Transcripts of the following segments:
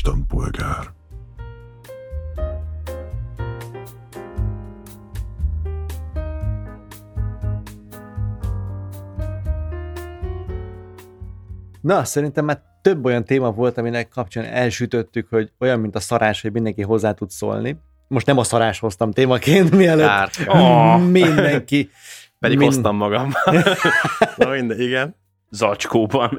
istenpolgár. Na, szerintem már több olyan téma volt, aminek kapcsán elsütöttük, hogy olyan, mint a szarás, hogy mindenki hozzá tud szólni. Most nem a szarás hoztam témaként, mielőtt oh. mindenki. Pedig Mind- hoztam magam. Na minden, igen. Zacskóban.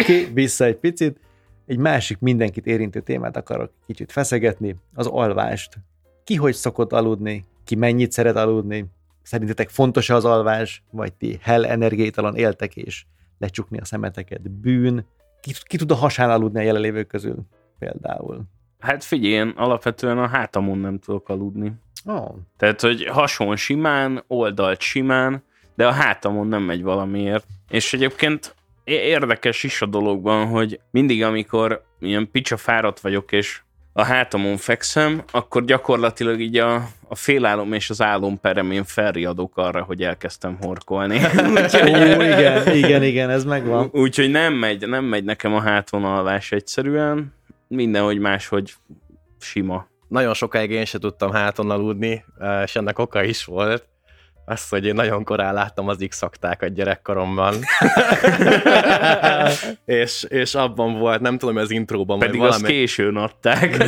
Oké, okay, vissza egy picit. Egy másik mindenkit érintő témát akarok kicsit feszegetni, az alvást. Ki hogy szokott aludni, ki mennyit szeret aludni, szerintetek fontos az alvás, vagy ti hell energiétalan éltek és lecsukni a szemeteket bűn, ki, ki tud a hasán aludni a jelenlévők közül például. Hát figyelj, én alapvetően a hátamon nem tudok aludni. Oh, Tehát, hogy hason simán, oldalt simán, de a hátamon nem megy valamiért. És egyébként érdekes is a dologban, hogy mindig, amikor ilyen picsa fáradt vagyok, és a hátamon fekszem, akkor gyakorlatilag így a, a félálom és az álomperemén felriadok arra, hogy elkezdtem horkolni. Ó, igen, igen, igen, ez megvan. Úgyhogy nem megy, nem megy nekem a hátvonalvás egyszerűen. Mindenhogy máshogy sima. Nagyon sokáig én se tudtam háton aludni, eh, és ennek oka is volt. Az, hogy én nagyon korán láttam az x a gyerekkoromban. és, és abban volt, nem tudom, az intróban, Pedig vagy azt valami, későn adták.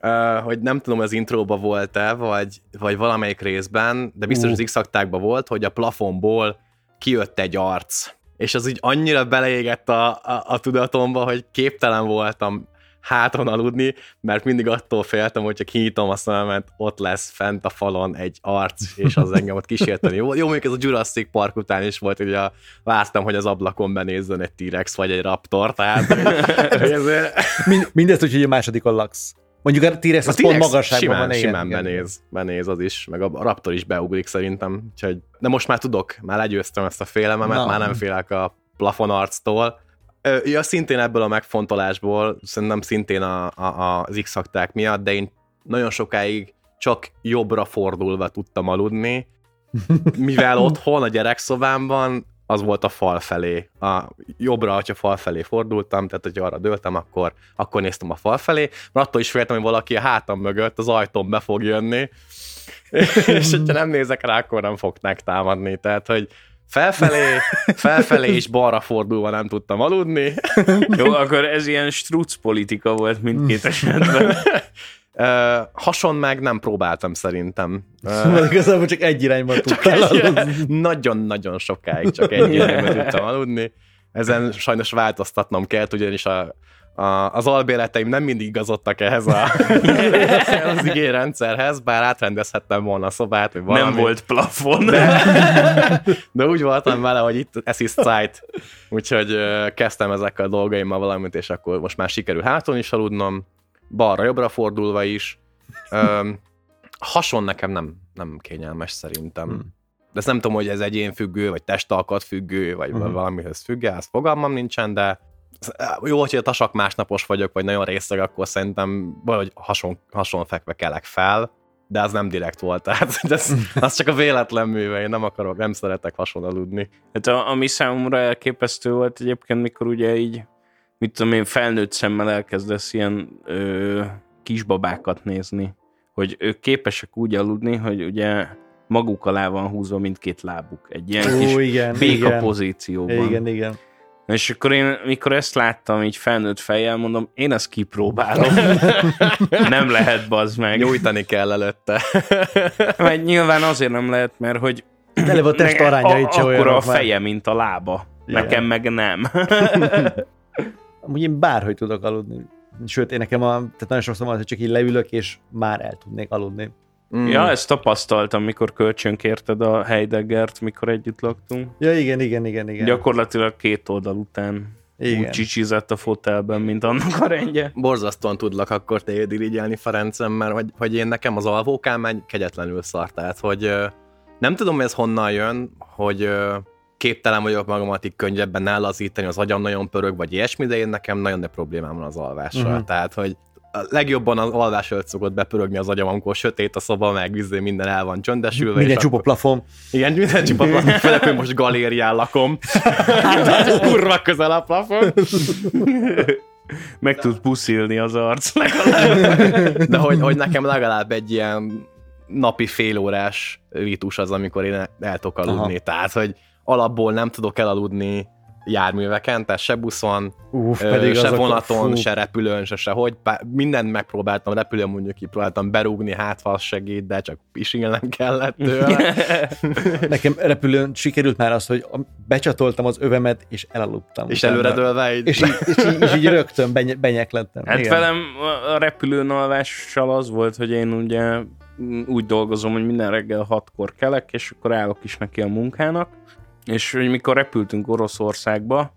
uh, hogy nem tudom, az intróban volt-e, vagy, vagy valamelyik részben, de biztos Ú. az x volt, hogy a plafonból kijött egy arc. És az így annyira beleégett a, a, a tudatomba, hogy képtelen voltam háton aludni, mert mindig attól féltem, hogyha kinyitom a szememet, ott lesz fent a falon egy arc, és az engem ott kísérteni. Jó, jó mondjuk ez a Jurassic Park után is volt, hogy a, vártam, hogy az ablakon benézzen egy T-rex vagy egy raptor, tehát ezért, Mind, mindezt úgy, hogy a másodikon laksz. Mondjuk a T-rex az a pont T-rex magasságban simán, van. simán igen, benéz, benéz az is, meg a Raptor is beugrik szerintem, úgyhogy, de most már tudok, már legyőztem ezt a félelmemet, Na. már nem félek a plafonarctól. Ja, szintén ebből a megfontolásból, szerintem szintén a, a, az x miatt, de én nagyon sokáig csak jobbra fordulva tudtam aludni, mivel otthon a gyerekszobámban az volt a fal felé. A jobbra, hogyha fal felé fordultam, tehát hogyha arra dőltem, akkor, akkor néztem a fal felé, mert attól is féltem, hogy valaki a hátam mögött az ajtón be fog jönni, és hogyha nem nézek rá, akkor nem fognak támadni. Tehát, hogy felfelé, felfelé és balra fordulva nem tudtam aludni. Jó, akkor ez ilyen struc politika volt mindkét esetben. Uh, hason meg nem próbáltam szerintem. Szóval igazából csak egy irányban tudtál. Nagyon-nagyon sokáig csak egy irányba tudtam aludni. Ezen sajnos változtatnom kellett, ugyanis a, a, az albéleteim nem mindig igazodtak ehhez a, az igényrendszerhez, bár átrendezhettem volna a szobát, vagy valami. Nem volt plafon. De, de úgy voltam vele, hogy itt ez is Zeit. Úgyhogy kezdtem ezekkel a dolgaimmal valamit, és akkor most már sikerül háton is aludnom, balra-jobbra fordulva is. Öm, hason nekem nem, nem kényelmes szerintem. Hmm. De ezt nem tudom, hogy ez egyén függő, vagy testalkat függő, vagy Mhm. valamihez függ, ez fogalmam nincsen, de jó, hogyha tasak másnapos vagyok, vagy nagyon részeg, akkor szerintem valahogy hason, hason fekve kelek fel, de az nem direkt volt, tehát ez, az csak a véletlen műve, én nem akarok, nem szeretek hason aludni. Hát a, ami számomra elképesztő volt egyébként, mikor ugye így, mit tudom én, felnőtt szemmel elkezdesz ilyen ö, kisbabákat nézni, hogy ők képesek úgy aludni, hogy ugye maguk alá van húzva mindkét lábuk, egy ilyen Ó, kis igen, béka igen. pozícióban. Igen, igen. És akkor én, mikor ezt láttam így felnőtt fejjel, mondom, én ezt kipróbálom. nem lehet, bazd meg. Nyújtani kell előtte. Mert nyilván azért nem lehet, mert hogy Eleve a test arányait se Akkor a olyanok már. feje, mint a lába. Igen. Nekem meg nem. Amúgy én bárhogy tudok aludni. Sőt, én nekem a, tehát nagyon sokszor van, hogy csak így leülök, és már el tudnék aludni. Mm. Ja, ezt tapasztaltam, mikor kölcsönkérted a Heideggert, mikor együtt laktunk. Ja, igen, igen, igen, igen. Gyakorlatilag két oldal után Igen. úgy csicsizett a fotelben, mint annak a rendje. Borzasztóan tudlak akkor téged irigyelni, Ferencem, mert hogy, hogy én nekem az alvókám egy kegyetlenül szar. Tehát, hogy nem tudom, hogy ez honnan jön, hogy képtelen vagyok magamat így könnyebben ellazítani, az agyam nagyon pörög, vagy ilyesmi, de én nekem nagyon de problémám van az alvással. Uh-huh. Tehát, hogy a legjobban az alvás előtt szokott bepörögni az agyam, amikor sötét a szoba, meg vizé, minden el van csöndesülve. Minden csupa plafon. Igen, minden csupa plafon, főleg, hogy most galérián lakom. Hát, kurva közel a plafon. Meg tud puszilni az arc legalább. De hogy, hogy nekem legalább egy ilyen napi félórás ritus az, amikor én el tudok aludni. Aha. Tehát, hogy alapból nem tudok elaludni járműveken, tehát se buszon, Uf, pedig se vonaton, a... se repülőn, se sehogy. Mindent megpróbáltam, repülőn mondjuk kipróbáltam berúgni, hát ha segít, de csak pisilnem kellett tőle. Nekem repülőn sikerült már az, hogy becsatoltam az övemet, és elaludtam. És előredőlve így. És, így, és, így, és így rögtön beny- benyeklettem. Hát Igen. velem a repülőn alvással az volt, hogy én ugye úgy dolgozom, hogy minden reggel hatkor kelek, és akkor állok is neki a munkának, és hogy mikor repültünk Oroszországba,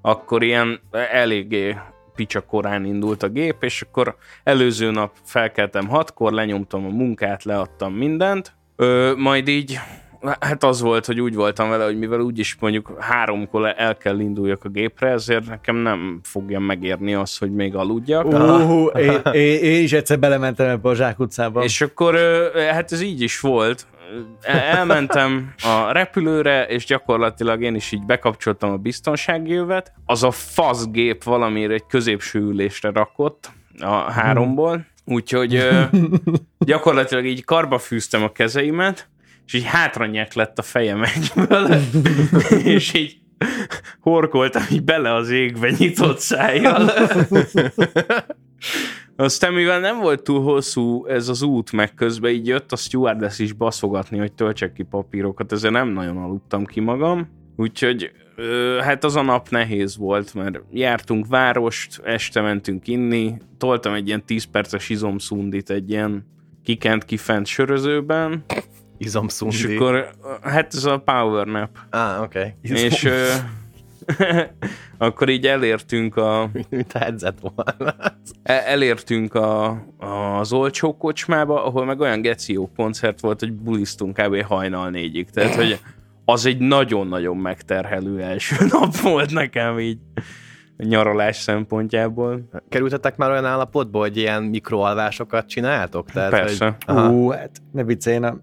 akkor ilyen eléggé picsa korán indult a gép, és akkor előző nap felkeltem hatkor, lenyomtam a munkát, leadtam mindent, ö, majd így Hát az volt, hogy úgy voltam vele, hogy mivel úgyis mondjuk háromkor el kell induljak a gépre, ezért nekem nem fogja megérni az, hogy még aludjak. Uh, én, én, én is egyszer belementem ebbe a zsákutcába. És akkor hát ez így is volt. Elmentem a repülőre, és gyakorlatilag én is így bekapcsoltam a biztonsági jövet. Az a fasz gép valamire egy középső ülésre rakott a háromból, úgyhogy gyakorlatilag így karba fűztem a kezeimet, és így hátra lett a fejem egyből, és így horkoltam így bele az égbe nyitott szájjal. Aztán mivel nem volt túl hosszú ez az út, meg közben így jött a stewardess is baszogatni, hogy töltsek ki papírokat, ezért nem nagyon aludtam ki magam. Úgyhogy hát az a nap nehéz volt, mert jártunk várost, este mentünk inni, toltam egy ilyen 10 perces izomszundit egy ilyen kikent kifent sörözőben, Izomszundi. És akkor, hát ez a power nap. Ah, oké. Okay. És akkor így elértünk a... Mint a headset volna. elértünk a, az olcsó kocsmába, ahol meg olyan geció koncert volt, hogy bulisztunk kb. hajnal négyig. Tehát, hogy az egy nagyon-nagyon megterhelő első nap volt nekem így nyaralás szempontjából. Kerültetek már olyan állapotba, hogy ilyen mikroalvásokat csináltok? Tehát, Persze. Hogy, Ú, hát ne viccelj, én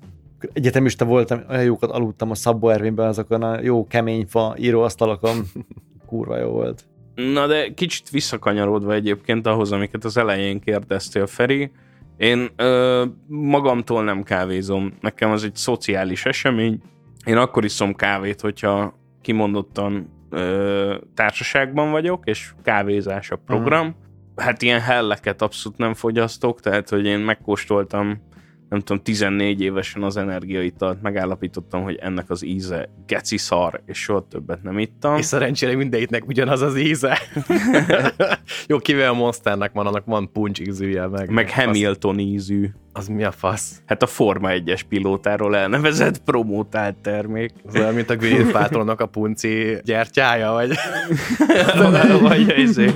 egyetemista voltam, olyan jókat aludtam a Szabó Ervényben azokon a jó kemény fa íróasztalokon. Kurva jó volt. Na de kicsit visszakanyarodva egyébként ahhoz, amiket az elején kérdeztél, Feri, én ö, magamtól nem kávézom. Nekem az egy szociális esemény. Én akkor iszom kávét, hogyha kimondottan ö, társaságban vagyok, és kávézás a program. Uh-huh. Hát ilyen helleket abszolút nem fogyasztok, tehát hogy én megkóstoltam nem tudom, 14 évesen az energiaitalt megállapítottam, hogy ennek az íze geci szar, és soha többet nem ittam. És szerencsére mindegyiknek ugyanaz az íze. Jó, kivel a Monsternek van, annak van puncs ízűje meg. Meg Hamilton ízű. Az mi a fasz? Hát a Forma 1-es pilótáról elnevezett promotált termék. Az olyan, mint a Gwyneth Paltrownak a punci gyertyája, vagy? vagy izé,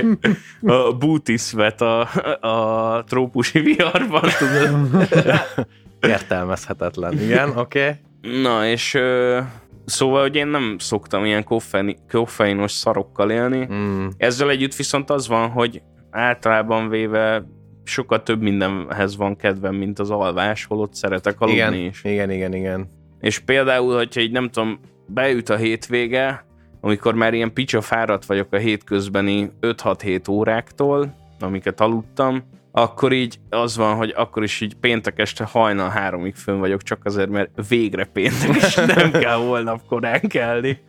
a booty sweat a, a trópusi viharban, tudod? Értelmezhetetlen, igen, oké. Okay. Na, és ö, szóval, hogy én nem szoktam ilyen koffein, koffeinos szarokkal élni. Mm. Ezzel együtt viszont az van, hogy általában véve sokkal több mindenhez van kedvem, mint az alvás, holott szeretek aludni igen, is. Igen, igen, igen. És például, hogyha így nem tudom, beüt a hétvége, amikor már ilyen picsa fáradt vagyok a hétközbeni 5-6-7 óráktól, amiket aludtam, akkor így az van, hogy akkor is így péntek este hajnal háromig fönn vagyok, csak azért, mert végre péntek, és nem kell holnap korán kelni.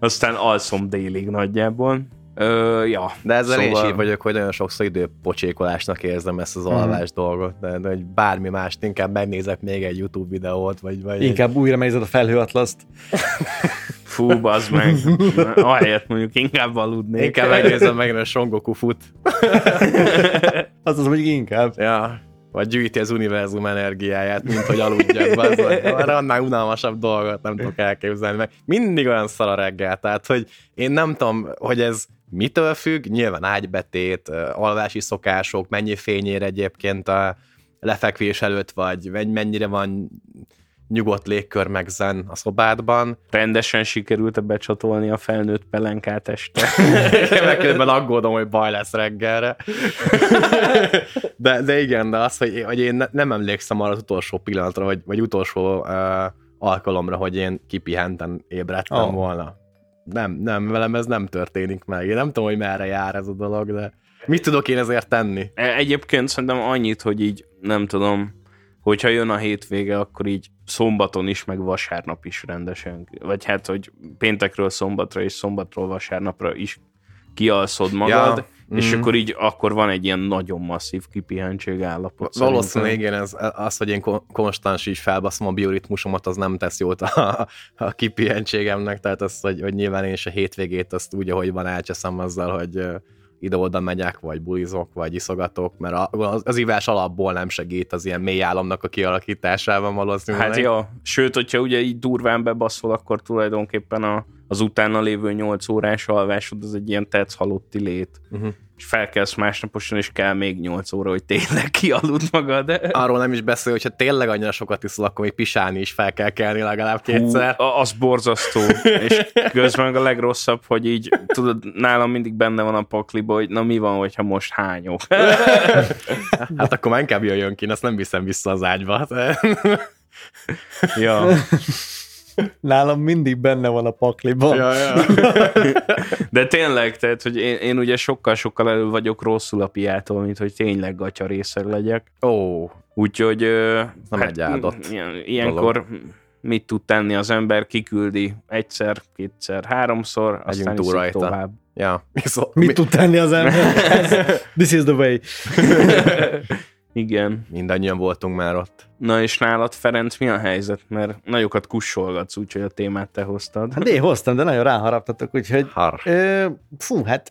Aztán alszom délig nagyjából. Ö, ja, de ezzel szóval... én is így vagyok, hogy nagyon sokszor időpocsékolásnak érzem ezt az alvás hmm. dolgot, de, de hogy bármi mást, inkább megnézek még egy YouTube videót, vagy... vagy inkább egy... újra megnézed a felhőatlaszt. Fú, bazd meg. Ahelyett mondjuk inkább aludnék. Inkább megnézem meg, a Songoku fut. az az mondjuk inkább. Ja. Vagy gyűjti az univerzum energiáját, mint hogy aludjak. Arra annál unalmasabb dolgot nem tudok elképzelni. Meg mindig olyan szar a reggel. Tehát, hogy én nem tudom, hogy ez mitől függ, nyilván ágybetét, alvási szokások, mennyi fényér egyébként a lefekvés előtt vagy, mennyire van nyugodt légkör meg zen a szobádban. Rendesen sikerült becsatolni a felnőtt pelenkát este. Megközben aggódom, hogy baj lesz reggelre. de, de igen, de az, hogy, hogy én nem emlékszem arra az utolsó pillanatra, vagy, vagy utolsó uh, alkalomra, hogy én kipihenten ébredtem oh. volna. Nem, nem, velem ez nem történik meg. Én nem tudom, hogy merre jár ez a dolog, de mit tudok én ezért tenni? E, egyébként szerintem annyit, hogy így nem tudom, hogyha jön a hétvége, akkor így szombaton is, meg vasárnap is rendesen, vagy hát, hogy péntekről szombatra és szombatról vasárnapra is kialszod magad, ja és mm. akkor így akkor van egy ilyen nagyon masszív kipihentség állapot. Valószínűleg igen, ez, az, hogy én konstans így felbaszom a bioritmusomat, az nem tesz jót a, a kipihentségemnek, tehát az, hogy, hogy nyilván én is a hétvégét azt úgy, ahogy van, elcseszem azzal, hogy ide-oda megyek, vagy bulizok, vagy iszogatok, mert az, az ivás alapból nem segít az ilyen mély álomnak a kialakításában valószínűleg. Hát jó, sőt, hogyha ugye így durván bebaszol, akkor tulajdonképpen a, az utána lévő 8 órás alvásod az egy ilyen tetsz halotti lét. Uh-huh és felkelsz másnaposan, és kell még 8 óra, hogy tényleg kialud magad. Arról nem is beszél, hogyha tényleg annyira sokat iszol, akkor még pisálni is fel kell kelni legalább kétszer. Hú, az borzasztó. és közben a legrosszabb, hogy így, tudod, nálam mindig benne van a pakliba, hogy na mi van, hogyha most hányok. hát akkor már inkább jöjjön ki, azt nem viszem vissza az ágyba. ja. Nálam mindig benne van a pakliban. Ja, ja. De tényleg, tehát, hogy én, én ugye sokkal-sokkal elő vagyok rosszul a piától, mint hogy tényleg gatya részeg legyek. Ó. Oh. Úgyhogy nem hát, egy áldott ilyen, ilyenkor dolog. mit tud tenni az ember, kiküldi egyszer, kétszer, háromszor, aztán túl rajta. tovább. Ja. Mit mi... tud tenni az ember? This is the way. Igen. Mindannyian voltunk már ott. Na és nálad, Ferenc, mi a helyzet? Mert nagyokat kussolgatsz, úgyhogy a témát te hoztad. Hát én hoztam, de nagyon ráharaptatok, úgyhogy... Har. Ö, fú, hát...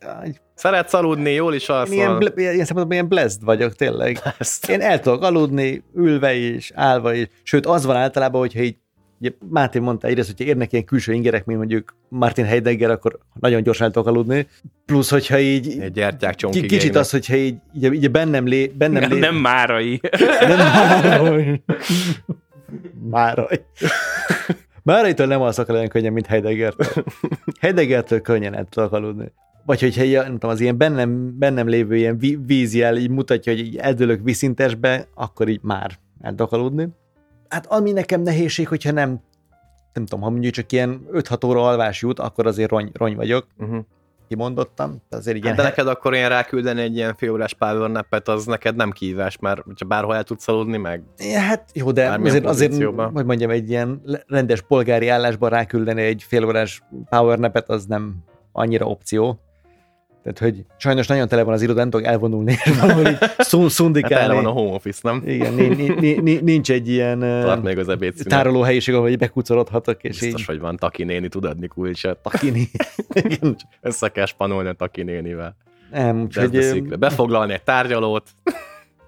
Szeretsz aludni, jól is alszol. Ilyen, ble, ilyen szempontból ilyen blessed vagyok, tényleg. Blessed. Én el tudok aludni, ülve is, állva is. Sőt, az van általában, hogyha így ugye Máté mondta egyrészt, hogyha érnek ilyen külső ingerek, mint mondjuk Martin Heidegger, akkor nagyon gyorsan el tudok aludni. Plusz, hogyha így... Egy gyertyák Kicsit égnek. az, hogyha így, így, így bennem lé... Bennem lé... Nem márai. Nem márai. márai. Máraitől nem alszok el olyan könnyen, mint Heideggertől. Heideggertől könnyen el tudok aludni. Vagy hogyha nem tudom, az ilyen bennem, bennem lévő ilyen vízjel így mutatja, hogy így eldőlök viszintesbe, akkor így már el tudok aludni hát ami nekem nehézség, hogyha nem, nem tudom, ha mondjuk csak ilyen 5-6 óra alvás jut, akkor azért rony, rony vagyok. Uh-huh. Kimondottam. Azért igen. Hát de neked akkor ilyen ráküldeni egy ilyen félórás power napet, az neked nem kívás, mert csak bárhol el tudsz aludni meg. Ja, hát jó, de azért, azért, hogy mondjam, egy ilyen rendes polgári állásban ráküldeni egy félórás power napet, az nem annyira opció. Tehát, hogy sajnos nagyon tele van az iroda, nem tudok elvonulni, és valami szundikálni. Hát van a home office, nem? Igen, nincs egy ilyen Tart még az tároló helyiség, ahol bekucorodhatok. És Biztos, így... hogy van Taki néni, tud adni kulcsot. Taki néni. Össze kell spanolni a Taki nénivel. Nem, úgyhogy... Befoglalni egy tárgyalót.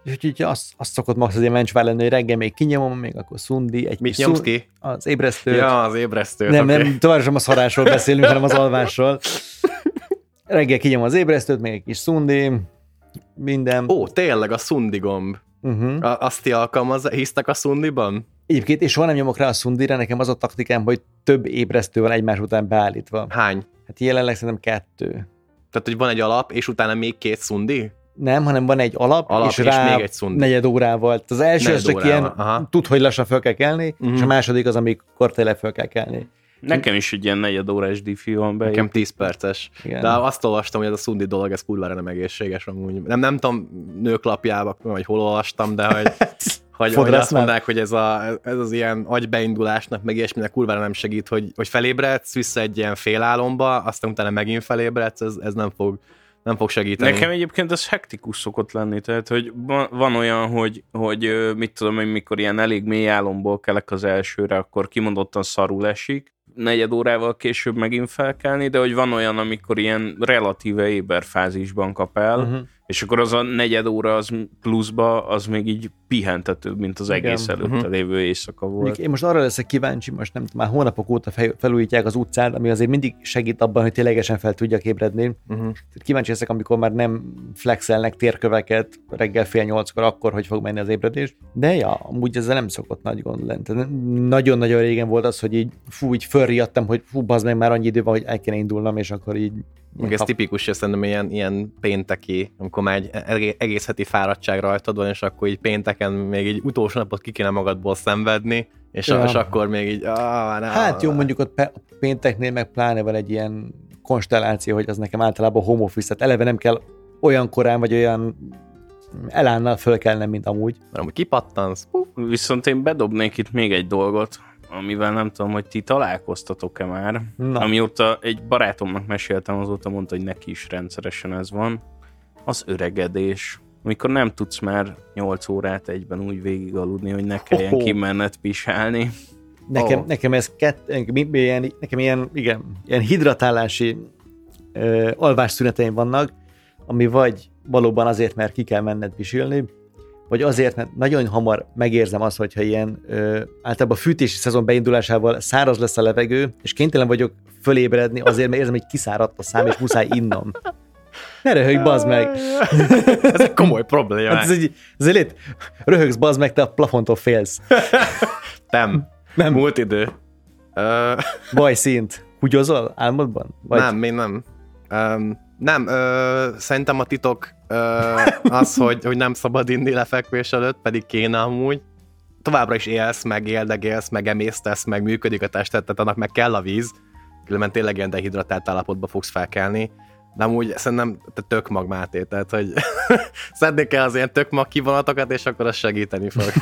Úgyhogy azt, azt szokott max azért mencsvár lenni, hogy reggel még kinyomom, még akkor szundi. Egy Mit nyomsz ki? Az ébresztőt. Ja, az ébresztőt. Nem, okay. nem, továbbra sem a szarásról beszélünk, hanem az alvásról. Reggel kinyom az ébresztőt, még egy kis szundi, minden. Ó, tényleg a szundi gomb. Uh-huh. A, azt ti alkalmaz, hisztek a szundiban? Egyébként, és soha nem nyomok rá a szundira, nekem az a taktikám, hogy több ébresztő van egymás után beállítva. Hány? Hát jelenleg szerintem kettő. Tehát, hogy van egy alap, és utána még két szundi? Nem, hanem van egy alap, alap és, és rá még egy szundi. negyed órával. Az első az csak ilyen, aha. tud, hogy lassan fel kell kelni, uh-huh. és a mhm. második az, amikor tényleg fel kell kelni. Nekem is egy ilyen negyed órás diffi van be. Nekem 10 perces. Igen. De azt olvastam, hogy ez a szundi dolog, ez kurvára nem egészséges amúgy. Nem, nem tudom, nőklapjába, vagy hol olvastam, de hogy, hogy, hogy azt mondták, hogy ez, a, ez az ilyen agybeindulásnak, meg ilyesminek kurvára nem segít, hogy, hogy felébredsz vissza egy ilyen félálomba, aztán utána megint felébredsz, ez, ez nem fog nem fog segíteni. Nekem egyébként ez hektikus szokott lenni, tehát hogy van, olyan, hogy, hogy mit tudom én, mikor ilyen elég mély álomból kelek az elsőre, akkor kimondottan szarul esik, negyed órával később megint felkelni, de hogy van olyan, amikor ilyen relatíve éber fázisban kap el, uh-huh. És akkor az a negyed óra az pluszba, az még így pihentetőbb, mint az Igen. egész előtte Mhm. lévő éjszaka volt. Én most arra leszek kíváncsi, most nem már hónapok óta fel- felújítják az utcát, ami azért mindig segít abban, hogy ténylegesen fel tudjak ébredni. Uh-huh. Tehát kíváncsi leszek, amikor már nem flexelnek térköveket reggel fél nyolckor, akkor hogy fog menni az ébredés. De ja, amúgy ezzel nem szokott nagy gond lenni. Nagyon-nagyon régen volt az, hogy így fú, így fölriadtam, hogy fú, bazd meg már annyi idő van, hogy el kéne indulnom, és akkor így Meg ez tipikus, hogy szerintem ilyen, ilyen pénteki, amikor már egy egé- egész heti fáradtság rajtad van, és akkor így pénteken még így utolsó napot ki kéne magadból szenvedni, és, Ja. és akkor még így... Ah, ne, Hát jó, mondjuk ott a pénteknél meg pláne van egy ilyen konstelláció, hogy az nekem általában home office, tehát eleve nem kell olyan korán vagy olyan elánnal fölkelnem, mint amúgy. Mert amúgy kipattansz, Viszont én bedobnék itt még egy dolgot, amivel nem tudom, hogy ti találkoztatok-e már. Na. Amióta egy barátomnak meséltem, azóta mondta, hogy neki is rendszeresen ez van. Az öregedés. Amikor nem tudsz már 8 órát egyben úgy végig aludni, hogy ne kelljen Hoho. kimenned pisálni. Nekem, Ó. nekem ez kett, nekem ilyen, nekem ilyen, igen, ilyen hidratálási ö, alvásszüneteim vannak, ami vagy valóban azért, mert ki kell menned pisilni, vagy azért, mert nagyon hamar megérzem azt, hogyha ilyen ö, általában a fűtési szezon beindulásával száraz lesz a levegő, és kénytelen vagyok fölébredni azért, mert érzem, hogy kiszáradt a szám, és muszáj innom. Ne röhögj, bazd meg! ez egy komoly probléma. Hát ez egy, ez egy lét. Röhögsz, bazd meg, te a plafontól félsz. Nem. Nem. Múlt idő. Ö, Bajszint. Húgyozol álmodban? Vagy nem, még nem. Um, nem, ö, szerintem a titok ö, az, hogy, hogy nem szabad inni lefekvés előtt, pedig kéne amúgy. Továbbra is élsz, meg éldegélsz, meg emésztesz, meg működik a tested, tehát annak meg kell a víz, különben tényleg ilyen dehidratált állapotba fogsz felkelni. De amúgy szerintem te tök mag Máté, tehát hogy szedni kell az ilyen tök mag kivonatokat, és akkor az segíteni fog.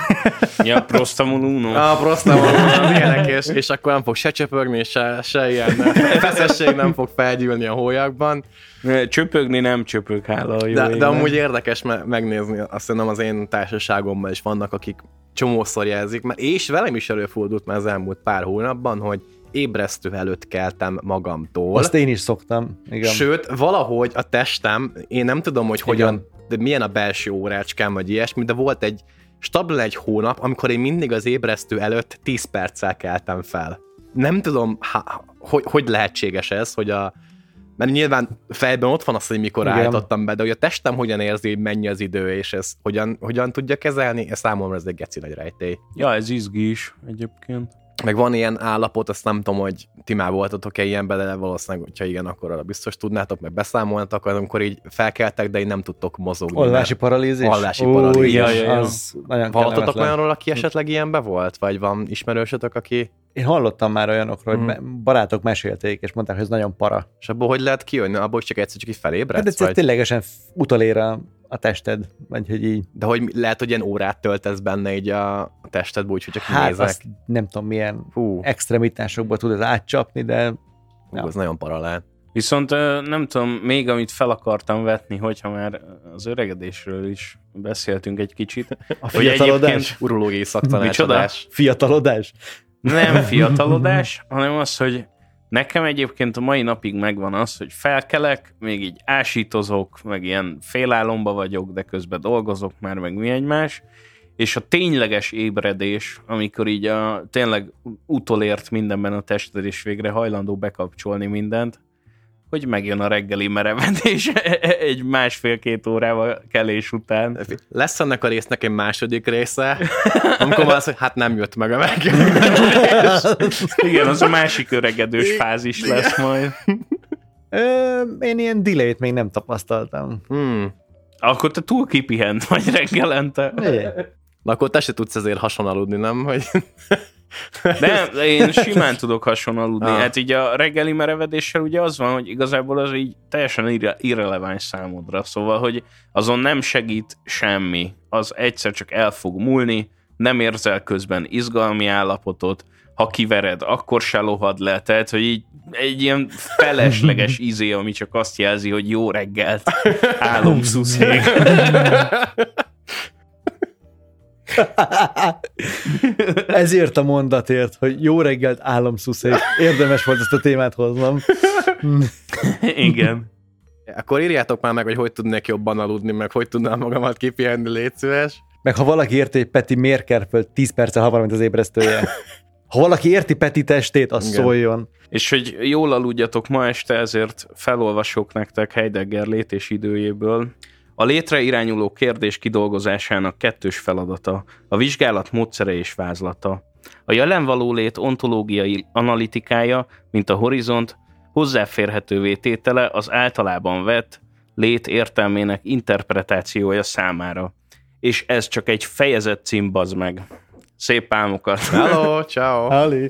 Ja, prostamol uno. A prostamol, ilyenek, és, és akkor nem fog se csöpögni, se, se ilyen feszesség nem fog felgyűlni a hólyakban. Csöpögni nem csöpög, hála a jó De, de amúgy érdekes me- megnézni, azt hiszem az én társaságomban is vannak, akik csomószor jelzik, mert és velem is előfordult már az elmúlt pár hónapban, hogy ébresztő előtt keltem magamtól. Azt én is szoktam. Igen. Sőt, valahogy a testem, én nem tudom, hogy hogyan, Igen. de milyen a belső órácskám, vagy ilyesmi, de volt egy stabil egy hónap, amikor én mindig az ébresztő előtt 10 perccel keltem fel. Nem tudom, ha, hogy, hogy lehetséges ez, hogy a mert nyilván fejben ott van az, hogy mikor Igen. állítottam be, de hogy a testem hogyan érzi, hogy mennyi az idő, és ez hogyan, hogyan tudja kezelni, ez számomra ez egy geci nagy rejtély. Ja, ez izgi is egyébként. Meg van ilyen állapot, azt nem tudom, hogy ti már voltatok-e ilyenben, de valószínűleg, hogyha igen, akkor arra biztos tudnátok, meg beszámolnatok, amikor így felkeltek, de így nem tudtok mozogni. Alvási paralízis? Alvási paralízis. igen, Ja, ja, ja. Az nagyon Hallottatok olyanról, aki esetleg ilyenbe volt? Vagy van ismerősötök, aki... Én hallottam már olyanokról, hogy Mhm. barátok mesélték, és mondták, hogy ez nagyon para. És abból hogy lehet kijönni? Abból is csak egyszer csak így Hát felébredsz? egyszer vagy? ténylegesen utolér a, a tested, vagy hogy így. De hogy lehet, hogy ilyen órát töltesz benne így a a testedbe, úgyhogy csak Hát nézek. azt nem tudom, milyen Hú, extremitásokba tud ez átcsapni, de hú, ja. az nagyon para lehet. Viszont nem tudom, még amit fel akartam vetni, hogyha már az öregedésről is beszéltünk egy kicsit. a fiatalodás, Urológiai szaktanácsadás. fiatalodás. Nem fiatalodás, hanem az, hogy nekem egyébként a mai napig megvan az, hogy felkelek, még így ásítozok, meg ilyen félálomba vagyok, de közben dolgozok már, meg mi egymás, és a tényleges ébredés, amikor így a, tényleg utolért mindenben a tested, és végre hajlandó bekapcsolni mindent, hogy megjön a reggeli merevedés egy másfél-két órával kelés után. Lesz ennek a résznek egy második része, amikor már az, hogy hát nem jött meg a meg. Igen, az a másik öregedős fázis lesz majd. Ö, én ilyen delay még nem tapasztaltam. Hmm. Akkor te túl kipihent vagy reggelente. É. Na akkor te se tudsz ezért hason aludni, nem? Hogy... Nem, én simán tudok hasonló aludni. Ah. Hát így a reggeli merevedéssel ugye az van, hogy igazából az így teljesen irre- irreleváns számodra. Szóval, hogy azon nem segít semmi. Az egyszer csak el fog múlni, nem érzel közben izgalmi állapotot, ha kivered, akkor se lohad le. Tehát, hogy így egy ilyen felesleges izé, ami csak azt jelzi, hogy jó reggelt, álomszuszék. Ezért a mondatért, hogy jó reggelt államszuszék. Érdemes volt ezt a témát hoznom. Igen. Akkor írjátok már meg, hogy hogy tudnék jobban aludni, meg hogy tudnám magamat kipihenni, légy szíves. Meg ha valaki érti, hogy Peti miért föl 10 perce hamarabb, mint az ébresztője. Ha valaki érti Peti testét, az Igen. szóljon. És hogy jól aludjatok ma este, ezért felolvasok nektek Heidegger lét és időjéből. A létre irányuló kérdés kidolgozásának kettős feladata, a vizsgálat módszere és vázlata. A jelen való lét ontológiai analitikája, mint a horizont, hozzáférhetővé tétele az általában vett lét értelmének interpretációja számára. És ez csak egy fejezet cím, bazd meg. Szép álmokat! Hello, ciao. Ali.